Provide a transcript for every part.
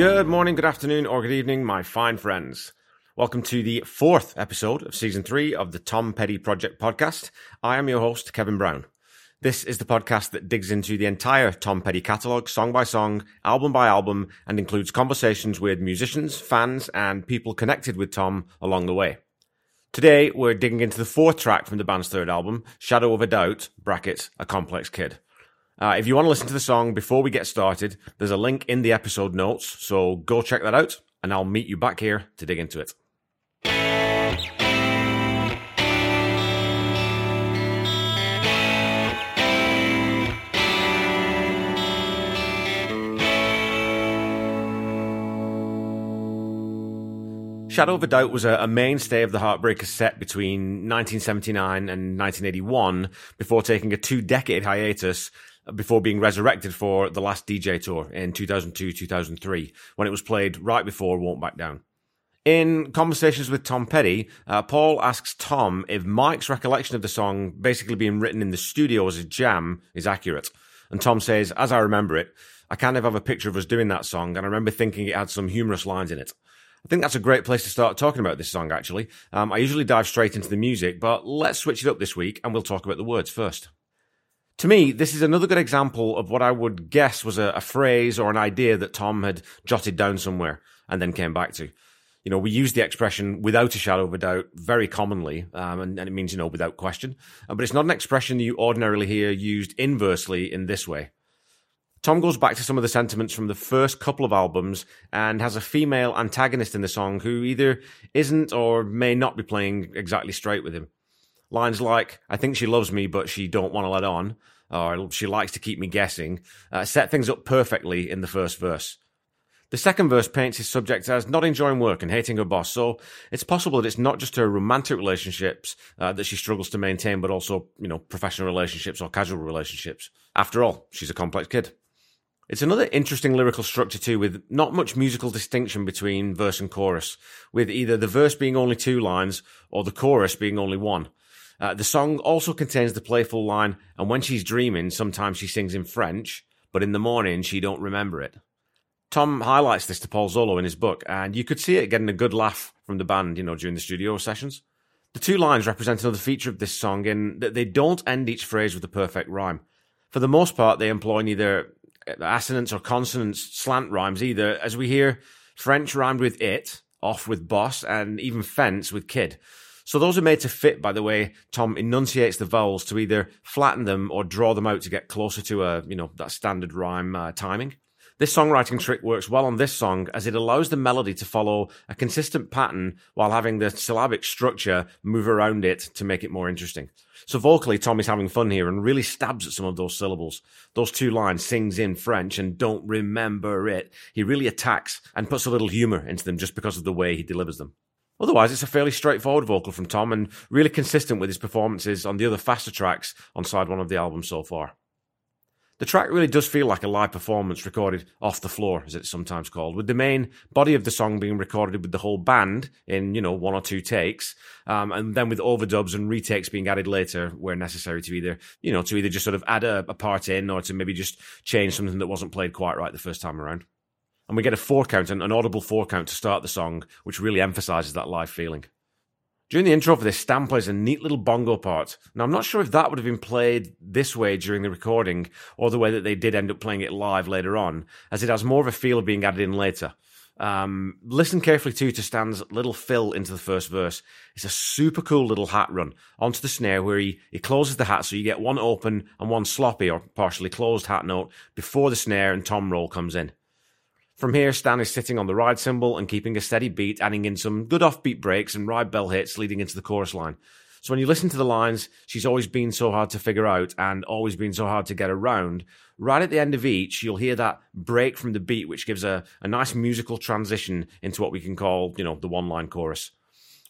Good morning, good afternoon, or good evening, my fine friends. Welcome to the fourth episode of season three of the Tom Petty Project podcast. I am your host, Kevin Brown. This is the podcast that digs into the entire Tom Petty catalogue, song by song, album by album, and includes conversations with musicians, fans, and people connected with Tom along the way. Today, we're digging into the fourth track from the band's third album, Shadow of a Doubt, brackets, A Complex Kid. Uh, if you want to listen to the song before we get started, there's a link in the episode notes, so go check that out, and I'll meet you back here to dig into it. Shadow of a Doubt was a, mainstay of the Heartbreakers set between 1979 and 1981 before taking a two decade hiatus before being resurrected for the last DJ tour in 2002 2003 when it was played right before Won't Back Down. In conversations with Tom Petty, uh, Paul asks Tom if Mike's recollection of the song basically being written in the studio as a jam is accurate. And Tom says, as I remember it, I kind of have a picture of us doing that song, and I remember thinking it had some humorous lines in it. I think that's a great place to start talking about this song, actually. Um, I usually dive straight into the music, but let's switch it up this week and we'll talk about the words first. To me, this is another good example of what I would guess was a, a phrase or an idea that Tom had jotted down somewhere and then came back to you know, we use the expression without a shadow of a doubt very commonly, um, and, and, it means, you know, without question. Uh, but it's not an expression that you ordinarily hear used inversely in this way. Tom goes back to some of the sentiments from the first couple of albums and has a female antagonist in the song who either isn't or may not be playing exactly straight with him. Lines like, I think she loves me, but she don't want to let on, or she likes to keep me guessing, uh, set things up perfectly in the first verse. The second verse paints his subject as not enjoying work and hating her boss, so it's possible that it's not just her romantic relationships uh, that she struggles to maintain, but also, you know, professional relationships or casual relationships. After all, she's a complex kid. It's another interesting lyrical structure too, with not much musical distinction between verse and chorus, with either the verse being only two lines or the chorus being only one. Uh, the song also contains the playful line, and when she's dreaming, sometimes she sings in French, but in the morning she don't remember it. Tom highlights this to Paul Zollo in his book, and you could see it getting a good laugh from the band, you know, during the studio sessions. The two lines represent another feature of this song in that they don't end each phrase with a perfect rhyme. For the most part, they employ neither assonance or consonance, slant rhymes either, as we hear French rhymed with it, off with boss, and even fence with kid. So those are made to fit by the way Tom enunciates the vowels to either flatten them or draw them out to get closer to a, you know, that standard rhyme uh, timing. This songwriting trick works well on this song as it allows the melody to follow a consistent pattern while having the syllabic structure move around it to make it more interesting. So vocally, Tom is having fun here and really stabs at some of those syllables. Those two lines, sings in French and don't remember it. He really attacks and puts a little humor into them just because of the way he delivers them. Otherwise, it's a fairly straightforward vocal from Tom and really consistent with his performances on the other faster tracks on side one of the album so far. The track really does feel like a live performance recorded off the floor, as it's sometimes called, with the main body of the song being recorded with the whole band in, you know, one or two takes, um, and then with overdubs and retakes being added later where necessary to either, you know, to either just sort of add a, a part in or to maybe just change something that wasn't played quite right the first time around. And we get a four count, an, an audible four count to start the song, which really emphasizes that live feeling. During the intro for this, Stan plays a neat little bongo part. Now, I'm not sure if that would have been played this way during the recording or the way that they did end up playing it live later on, as it has more of a feel of being added in later. Um, listen carefully too to Stan's little fill into the first verse. It's a super cool little hat run onto the snare where he, he closes the hat so you get one open and one sloppy or partially closed hat note before the snare and tom roll comes in. From here, Stan is sitting on the ride cymbal and keeping a steady beat, adding in some good offbeat breaks and ride bell hits leading into the chorus line. So when you listen to the lines, she's always been so hard to figure out and always been so hard to get around. Right at the end of each, you'll hear that break from the beat, which gives a, a nice musical transition into what we can call, you know, the one line chorus.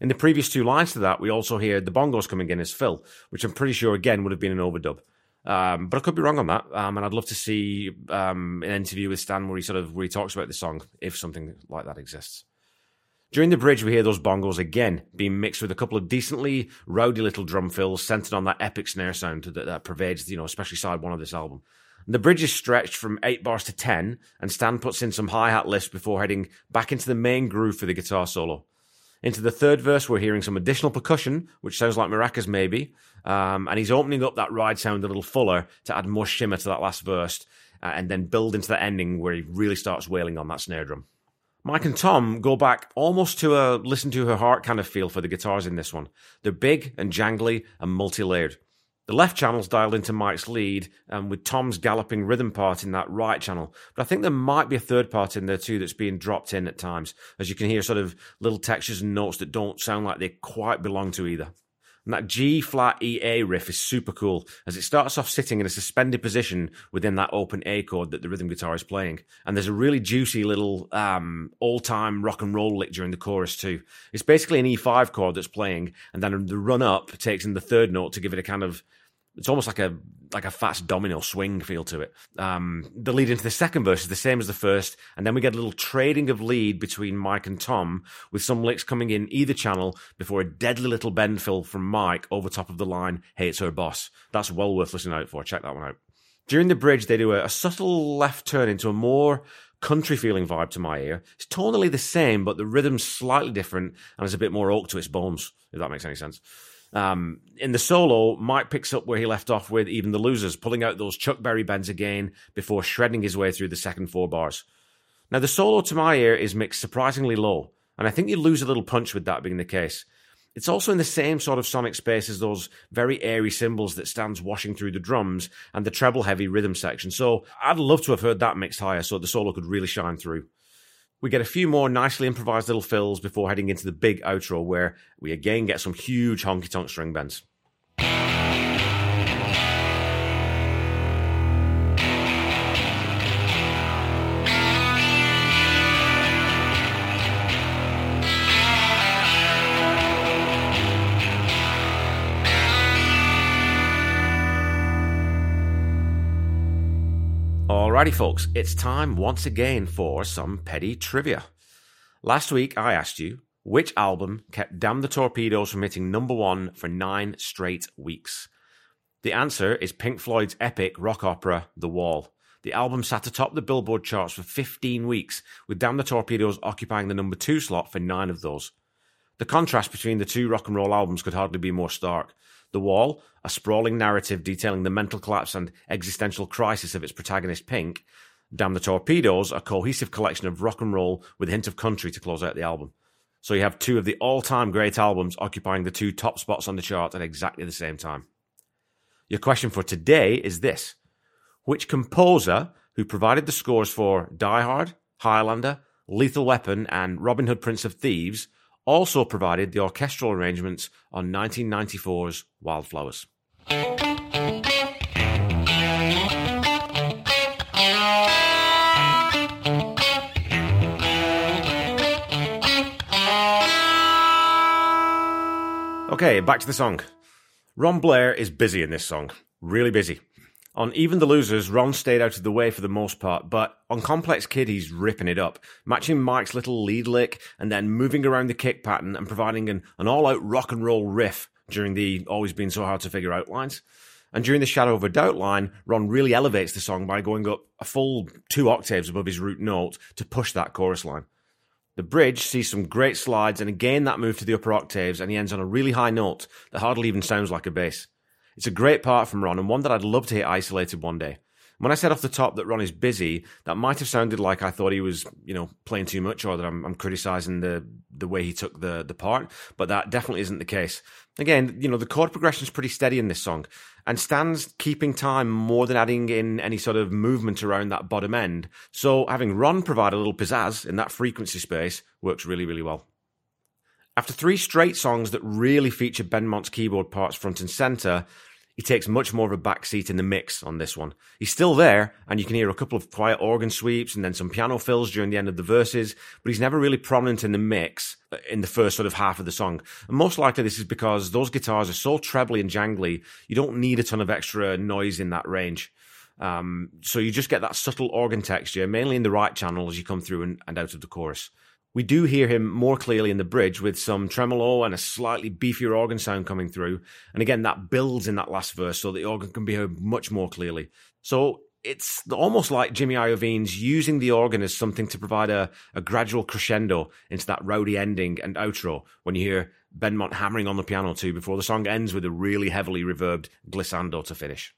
In the previous two lines to that, we also hear the bongos coming in as fill, which I'm pretty sure again would have been an overdub. Um, but I could be wrong on that, um, and I'd love to see um, an interview with Stan where he sort of where he talks about the song if something like that exists. During the bridge, we hear those bongos again being mixed with a couple of decently rowdy little drum fills centered on that epic snare sound that, that pervades, you know, especially side one of this album. The bridge is stretched from 8 bars to 10, and Stan puts in some hi hat lifts before heading back into the main groove for the guitar solo. Into the third verse, we're hearing some additional percussion, which sounds like maracas maybe, um, and he's opening up that ride sound a little fuller to add more shimmer to that last verse, uh, and then build into the ending where he really starts wailing on that snare drum. Mike and Tom go back almost to a listen to her heart kind of feel for the guitars in this one. They're big and jangly and multi layered. The left channel's dialed into Mike's lead, um, with Tom's galloping rhythm part in that right channel. But I think there might be a third part in there too that's being dropped in at times, as you can hear sort of little textures and notes that don't sound like they quite belong to either. And that G flat EA riff is super cool as it starts off sitting in a suspended position within that open A chord that the rhythm guitar is playing. And there's a really juicy little um, all time rock and roll lick during the chorus too. It's basically an E5 chord that's playing, and then the run up takes in the third note to give it a kind of it's almost like a like a Fats Domino swing feel to it. Um, the lead into the second verse is the same as the first, and then we get a little trading of lead between Mike and Tom, with some licks coming in either channel before a deadly little bend fill from Mike over top of the line. Hey, it's her boss. That's well worth listening out for. Check that one out. During the bridge, they do a, a subtle left turn into a more country feeling vibe to my ear. It's tonally the same, but the rhythm's slightly different and has a bit more oak to its bones, if that makes any sense. Um, in the solo, Mike picks up where he left off with even the losers, pulling out those Chuck Berry bends again before shredding his way through the second four bars. Now, the solo to my ear is mixed surprisingly low, and I think you lose a little punch with that being the case. It's also in the same sort of sonic space as those very airy cymbals that Stan's washing through the drums and the treble heavy rhythm section. So I'd love to have heard that mixed higher so the solo could really shine through. We get a few more nicely improvised little fills before heading into the big outro where we again get some huge honky tonk string bends. Alrighty, folks, it's time once again for some petty trivia. Last week, I asked you which album kept Damn the Torpedoes from hitting number one for nine straight weeks. The answer is Pink Floyd's epic rock opera, The Wall. The album sat atop the Billboard charts for 15 weeks, with Damn the Torpedoes occupying the number two slot for nine of those. The contrast between the two rock and roll albums could hardly be more stark. The Wall, a sprawling narrative detailing the mental collapse and existential crisis of its protagonist Pink. Damn the Torpedoes, a cohesive collection of rock and roll with a hint of country to close out the album. So you have two of the all time great albums occupying the two top spots on the chart at exactly the same time. Your question for today is this Which composer who provided the scores for Die Hard, Highlander, Lethal Weapon, and Robin Hood Prince of Thieves also provided the orchestral arrangements on 1994's Wildflowers. Okay, back to the song. Ron Blair is busy in this song. Really busy. On Even the Losers, Ron stayed out of the way for the most part, but on Complex Kid, he's ripping it up, matching Mike's little lead lick and then moving around the kick pattern and providing an, an all out rock and roll riff during the always been so hard to figure out lines. And during the Shadow of a Doubt line, Ron really elevates the song by going up a full two octaves above his root note to push that chorus line. The bridge sees some great slides and again that move to the upper octaves, and he ends on a really high note that hardly even sounds like a bass. It's a great part from Ron and one that I'd love to hear isolated one day. When I said off the top that Ron is busy, that might have sounded like I thought he was, you know, playing too much or that I'm, I'm criticizing the the way he took the the part, but that definitely isn't the case. Again, you know, the chord progression is pretty steady in this song, and Stan's keeping time more than adding in any sort of movement around that bottom end. So having Ron provide a little pizzazz in that frequency space works really, really well. After three straight songs that really feature Benmont's keyboard parts front and center, he takes much more of a backseat in the mix on this one. He's still there, and you can hear a couple of quiet organ sweeps and then some piano fills during the end of the verses, but he's never really prominent in the mix uh, in the first sort of half of the song. And most likely this is because those guitars are so trebly and jangly, you don't need a ton of extra noise in that range. Um, so you just get that subtle organ texture, mainly in the right channel as you come through and, and out of the chorus. We do hear him more clearly in the bridge with some tremolo and a slightly beefier organ sound coming through. And again, that builds in that last verse so the organ can be heard much more clearly. So it's almost like Jimmy Iovine's using the organ as something to provide a, a gradual crescendo into that rowdy ending and outro when you hear Benmont hammering on the piano too before the song ends with a really heavily reverbed glissando to finish.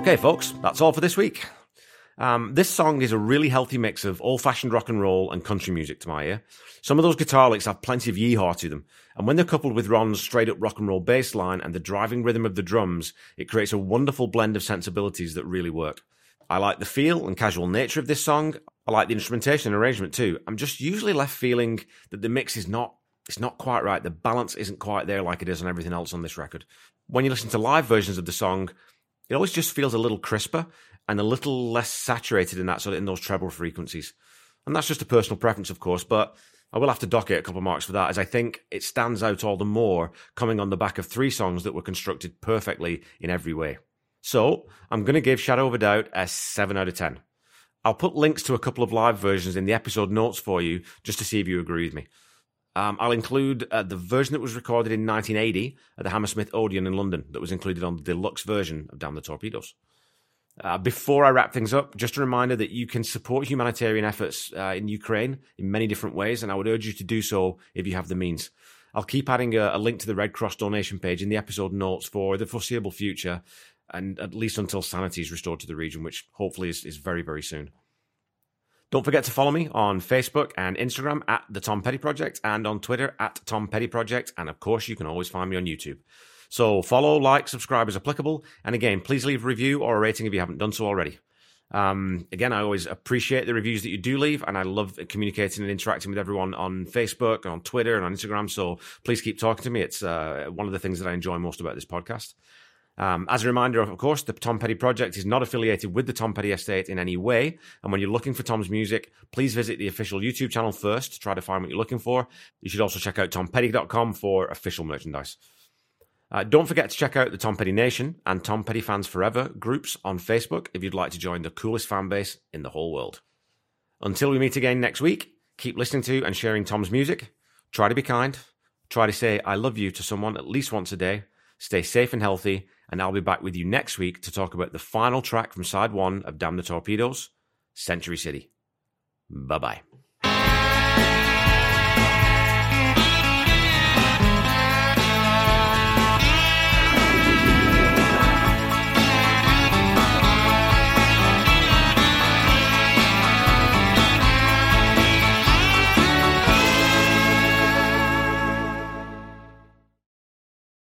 Okay, folks, that's all for this week. Um, this song is a really healthy mix of old fashioned rock and roll and country music to my ear. Some of those guitar licks have plenty of yeehaw to them, and when they're coupled with Ron's straight up rock and roll bass line and the driving rhythm of the drums, it creates a wonderful blend of sensibilities that really work. I like the feel and casual nature of this song. I like the instrumentation and arrangement too. I'm just usually left feeling that the mix is not it's not quite right. The balance isn't quite there like it is on everything else on this record. When you listen to live versions of the song, it always just feels a little crisper and a little less saturated in that sort of in those treble frequencies. And that's just a personal preference, of course, but I will have to dock it a couple of marks for that, as I think it stands out all the more coming on the back of three songs that were constructed perfectly in every way. So I'm going to give Shadow of a Doubt a 7 out of 10. I'll put links to a couple of live versions in the episode notes for you just to see if you agree with me. Um, I'll include uh, the version that was recorded in 1980 at the Hammersmith Odeon in London that was included on the deluxe version of Damn the Torpedoes. Uh, before I wrap things up, just a reminder that you can support humanitarian efforts uh, in Ukraine in many different ways, and I would urge you to do so if you have the means. I'll keep adding a, a link to the Red Cross donation page in the episode notes for the foreseeable future, and at least until sanity is restored to the region, which hopefully is, is very, very soon. Don't forget to follow me on Facebook and Instagram at the Tom Petty Project and on Twitter at Tom Petty Project. And of course, you can always find me on YouTube. So follow, like, subscribe as applicable. And again, please leave a review or a rating if you haven't done so already. Um, again, I always appreciate the reviews that you do leave, and I love communicating and interacting with everyone on Facebook, and on Twitter, and on Instagram. So please keep talking to me. It's uh, one of the things that I enjoy most about this podcast. Um, as a reminder, of course, the Tom Petty Project is not affiliated with the Tom Petty Estate in any way. And when you're looking for Tom's music, please visit the official YouTube channel first to try to find what you're looking for. You should also check out tompetty.com for official merchandise. Uh, don't forget to check out the Tom Petty Nation and Tom Petty Fans Forever groups on Facebook if you'd like to join the coolest fan base in the whole world. Until we meet again next week, keep listening to and sharing Tom's music. Try to be kind. Try to say I love you to someone at least once a day. Stay safe and healthy and I'll be back with you next week to talk about the final track from side one of Damn the Torpedoes, Century City. Bye bye.